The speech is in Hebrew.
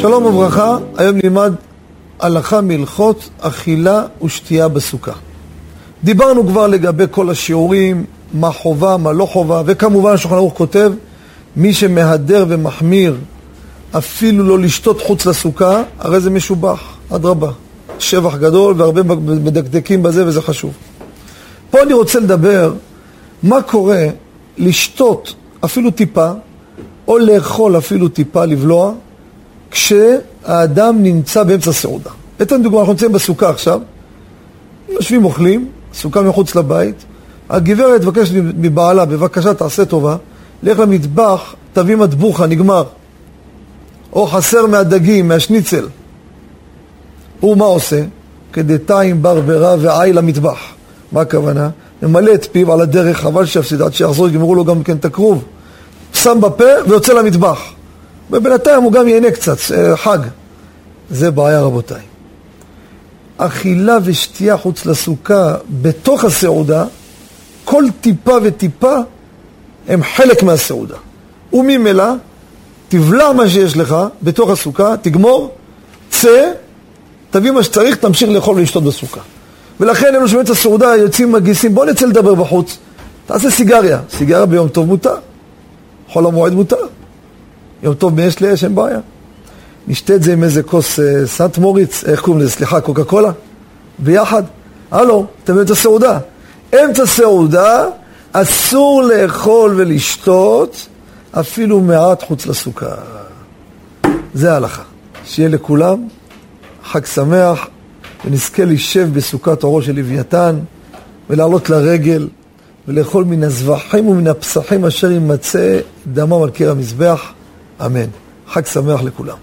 שלום וברכה, היום נלמד הלכה מהלכות אכילה ושתייה בסוכה. דיברנו כבר לגבי כל השיעורים, מה חובה, מה לא חובה, וכמובן שולחן ערוך כותב, מי שמהדר ומחמיר אפילו לא לשתות חוץ לסוכה, הרי זה משובח, אדרבה. שבח גדול והרבה מדקדקים בזה וזה חשוב. פה אני רוצה לדבר מה קורה לשתות אפילו טיפה, או לאכול אפילו טיפה, לבלוע, כשהאדם נמצא באמצע סעודה. אתן דוגמא, אנחנו נמצאים בסוכה עכשיו, יושבים אוכלים, סוכה מחוץ לבית, הגברת מבקשת מבעלה, בבקשה תעשה טובה, לך למטבח, תביא מטבוחה, נגמר. או חסר מהדגים, מהשניצל. הוא מה עושה? כדתיים ברברה ועי למטבח. מה הכוונה? ממלא את פיו על הדרך, חבל שיפסיד, עד שיחזור, יגמרו לו גם כן את הכרוב. שם בפה ויוצא למטבח. ובינתיים הוא גם ייהנה קצת, אה, חג. זה בעיה רבותיי. אכילה ושתייה חוץ לסוכה בתוך הסעודה, כל טיפה וטיפה הם חלק מהסעודה. וממילא, תבלע מה שיש לך בתוך הסוכה, תגמור, צא, תביא מה שצריך, תמשיך לאכול ולשתות בסוכה. ולכן שומעים את הסעודה, יוצאים מגיסים, בוא נצא לדבר בחוץ. תעשה סיגריה. סיגריה ביום טוב מותר. חול המועד מותר. יום טוב מאש לאש, אין בעיה. נשתה את זה עם איזה כוס אה, סנט מוריץ, איך קוראים לזה? סליחה, קוקה קולה? ביחד. הלו, אתם באמצע סעודה. אמצע סעודה, אסור לאכול ולשתות אפילו מעט חוץ לסוכה. זה ההלכה. שיהיה לכולם חג שמח, ונזכה להישב בסוכת אורו של לוויתן, ולעלות לרגל, ולאכול מן הזבחים ומן הפסחים אשר יימצא דמם על קיר המזבח. אמן. חג שמח לכולם.